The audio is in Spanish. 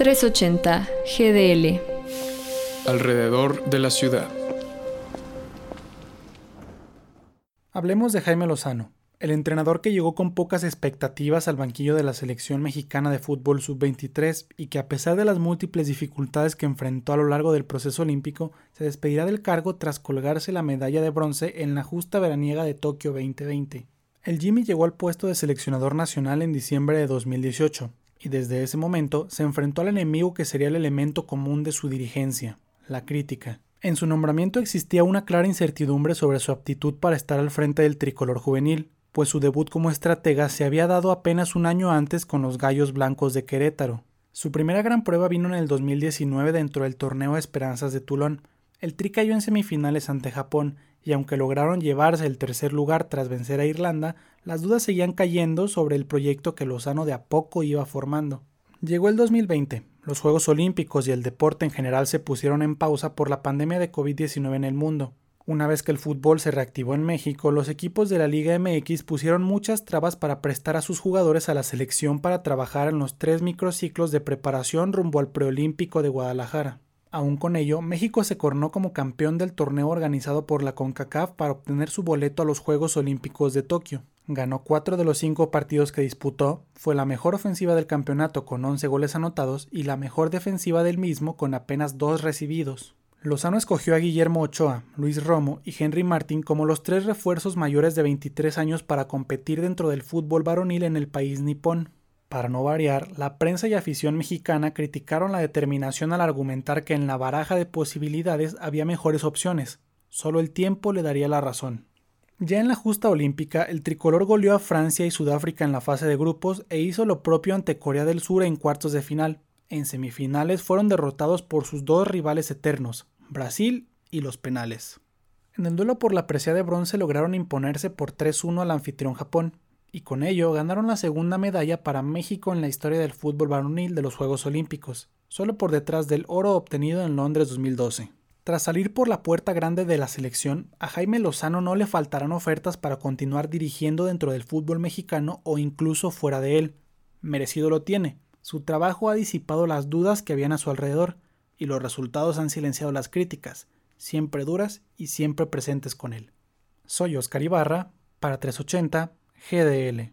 380 GDL. Alrededor de la ciudad. Hablemos de Jaime Lozano, el entrenador que llegó con pocas expectativas al banquillo de la selección mexicana de fútbol sub-23 y que a pesar de las múltiples dificultades que enfrentó a lo largo del proceso olímpico, se despedirá del cargo tras colgarse la medalla de bronce en la justa veraniega de Tokio 2020. El Jimmy llegó al puesto de seleccionador nacional en diciembre de 2018 y desde ese momento se enfrentó al enemigo que sería el elemento común de su dirigencia, la crítica. En su nombramiento existía una clara incertidumbre sobre su aptitud para estar al frente del tricolor juvenil, pues su debut como estratega se había dado apenas un año antes con los Gallos Blancos de Querétaro. Su primera gran prueba vino en el 2019 dentro del torneo Esperanzas de Tulón. El Tri cayó en semifinales ante Japón y aunque lograron llevarse el tercer lugar tras vencer a Irlanda, las dudas seguían cayendo sobre el proyecto que Lozano de a poco iba formando. Llegó el 2020, los Juegos Olímpicos y el deporte en general se pusieron en pausa por la pandemia de COVID-19 en el mundo. Una vez que el fútbol se reactivó en México, los equipos de la Liga MX pusieron muchas trabas para prestar a sus jugadores a la selección para trabajar en los tres microciclos de preparación rumbo al preolímpico de Guadalajara. Aún con ello, México se coronó como campeón del torneo organizado por la CONCACAF para obtener su boleto a los Juegos Olímpicos de Tokio. Ganó cuatro de los cinco partidos que disputó, fue la mejor ofensiva del campeonato con 11 goles anotados y la mejor defensiva del mismo con apenas dos recibidos. Lozano escogió a Guillermo Ochoa, Luis Romo y Henry Martin como los tres refuerzos mayores de 23 años para competir dentro del fútbol varonil en el país nipón. Para no variar, la prensa y afición mexicana criticaron la determinación al argumentar que en la baraja de posibilidades había mejores opciones. Solo el tiempo le daría la razón. Ya en la justa olímpica, el tricolor goleó a Francia y Sudáfrica en la fase de grupos e hizo lo propio ante Corea del Sur en cuartos de final. En semifinales fueron derrotados por sus dos rivales eternos, Brasil y los penales. En el duelo por la presea de bronce lograron imponerse por 3-1 al anfitrión Japón, y con ello ganaron la segunda medalla para México en la historia del fútbol varonil de los Juegos Olímpicos, solo por detrás del oro obtenido en Londres 2012. Tras salir por la puerta grande de la selección, a Jaime Lozano no le faltarán ofertas para continuar dirigiendo dentro del fútbol mexicano o incluso fuera de él. Merecido lo tiene. Su trabajo ha disipado las dudas que habían a su alrededor, y los resultados han silenciado las críticas, siempre duras y siempre presentes con él. Soy Oscar Ibarra, para 380 GDL.